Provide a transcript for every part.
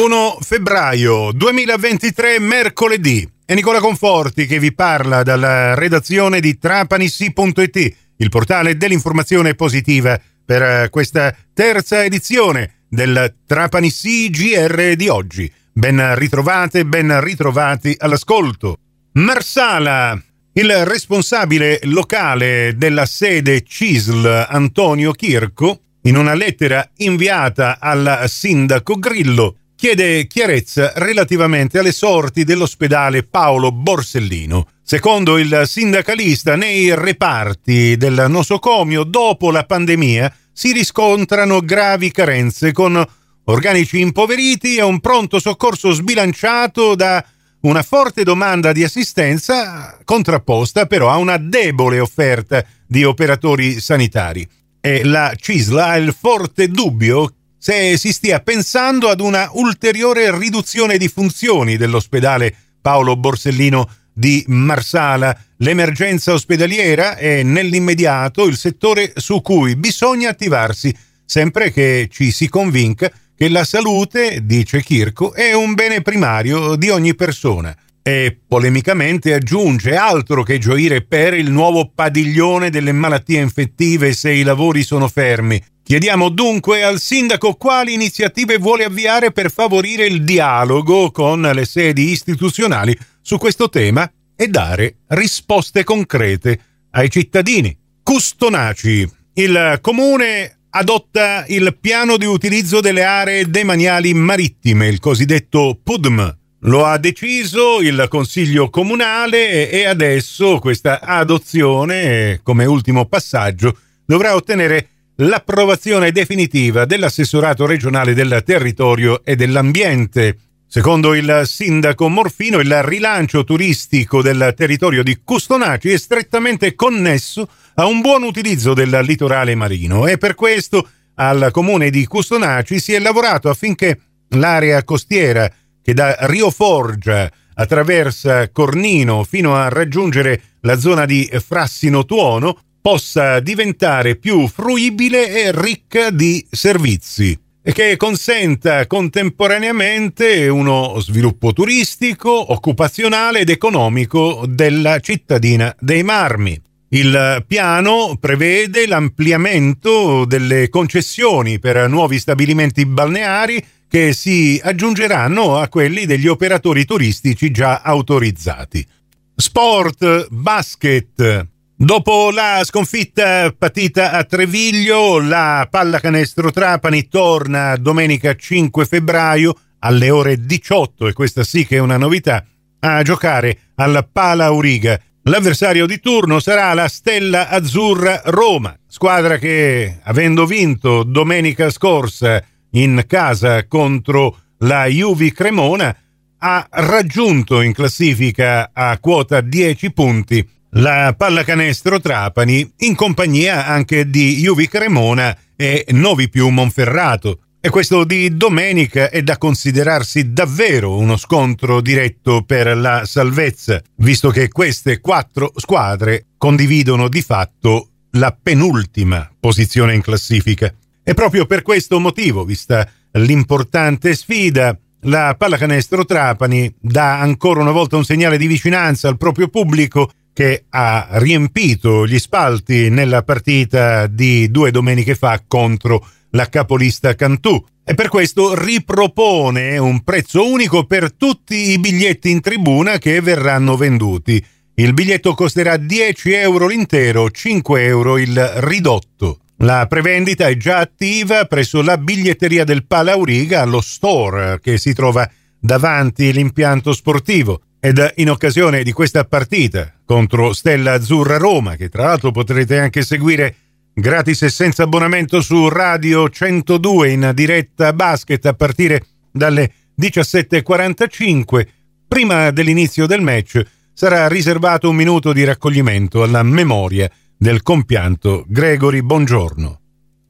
1 febbraio 2023, mercoledì. È Nicola Conforti che vi parla dalla redazione di trapanissi.it, il portale dell'informazione positiva per eh, questa terza edizione del Trapanissi GR di oggi. Ben ritrovate, ben ritrovati all'ascolto. Marsala, il responsabile locale della sede CISL Antonio Chirco, in una lettera inviata al sindaco Grillo, chiede chiarezza relativamente alle sorti dell'ospedale Paolo Borsellino. Secondo il sindacalista, nei reparti del nosocomio dopo la pandemia si riscontrano gravi carenze con organici impoveriti e un pronto soccorso sbilanciato da una forte domanda di assistenza contrapposta però a una debole offerta di operatori sanitari. E la CISLA ha il forte dubbio se si stia pensando ad una ulteriore riduzione di funzioni dell'ospedale Paolo Borsellino di Marsala. L'emergenza ospedaliera è nell'immediato il settore su cui bisogna attivarsi, sempre che ci si convinca che la salute, dice Kirko, è un bene primario di ogni persona. E polemicamente aggiunge altro che gioire per il nuovo padiglione delle malattie infettive se i lavori sono fermi. Chiediamo dunque al sindaco quali iniziative vuole avviare per favorire il dialogo con le sedi istituzionali su questo tema e dare risposte concrete ai cittadini. Custonaci. Il comune adotta il piano di utilizzo delle aree demaniali marittime, il cosiddetto PUDM. Lo ha deciso il Consiglio Comunale e adesso questa adozione, come ultimo passaggio, dovrà ottenere l'approvazione definitiva dell'assessorato regionale del territorio e dell'ambiente. Secondo il sindaco Morfino, il rilancio turistico del territorio di Custonaci è strettamente connesso a un buon utilizzo del litorale marino e per questo al comune di Custonaci si è lavorato affinché l'area costiera che da Rio Forgia attraversa Cornino fino a raggiungere la zona di Frassino Tuono possa diventare più fruibile e ricca di servizi e che consenta contemporaneamente uno sviluppo turistico, occupazionale ed economico della cittadina dei Marmi. Il piano prevede l'ampliamento delle concessioni per nuovi stabilimenti balneari che si aggiungeranno a quelli degli operatori turistici già autorizzati. Sport, basket, Dopo la sconfitta patita a Treviglio, la pallacanestro Trapani torna domenica 5 febbraio alle ore 18, e questa sì che è una novità, a giocare alla Pala Auriga. L'avversario di turno sarà la Stella Azzurra Roma, squadra che, avendo vinto domenica scorsa in casa contro la Juvi Cremona, ha raggiunto in classifica a quota 10 punti la pallacanestro Trapani in compagnia anche di Juvi Cremona e Novi Più Monferrato. E questo di domenica è da considerarsi davvero uno scontro diretto per la salvezza, visto che queste quattro squadre condividono di fatto la penultima posizione in classifica. E proprio per questo motivo, vista l'importante sfida, la pallacanestro Trapani dà ancora una volta un segnale di vicinanza al proprio pubblico che ha riempito gli spalti nella partita di due domeniche fa contro la capolista Cantù e per questo ripropone un prezzo unico per tutti i biglietti in tribuna che verranno venduti. Il biglietto costerà 10 euro l'intero, 5 euro il ridotto. La prevendita è già attiva presso la biglietteria del Palauriga allo store che si trova davanti l'impianto sportivo. Ed in occasione di questa partita contro Stella Azzurra Roma, che tra l'altro potrete anche seguire gratis e senza abbonamento su Radio 102 in diretta basket a partire dalle 17.45, prima dell'inizio del match sarà riservato un minuto di raccoglimento alla memoria del compianto Gregory Bongiorno.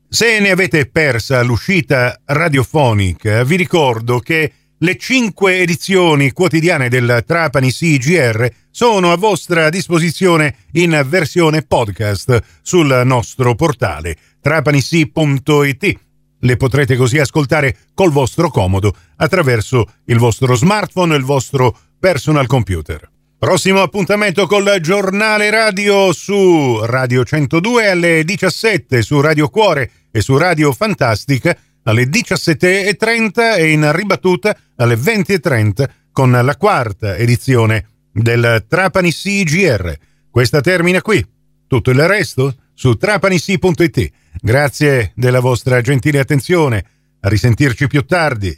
Se ne avete persa l'uscita radiofonica, vi ricordo che le cinque edizioni quotidiane del Trapani CGR sono a vostra disposizione in versione podcast sul nostro portale trapanisi.it. le potrete così ascoltare col vostro comodo attraverso il vostro smartphone e il vostro personal computer. Prossimo appuntamento col giornale radio su Radio 102 alle 17, su Radio Cuore e su Radio Fantastica alle 17.30 e in ribattuta alle 20.30 con la quarta edizione del Trapani CGR. Questa termina qui. Tutto il resto su trapanisi.it. Grazie della vostra gentile attenzione. A risentirci più tardi.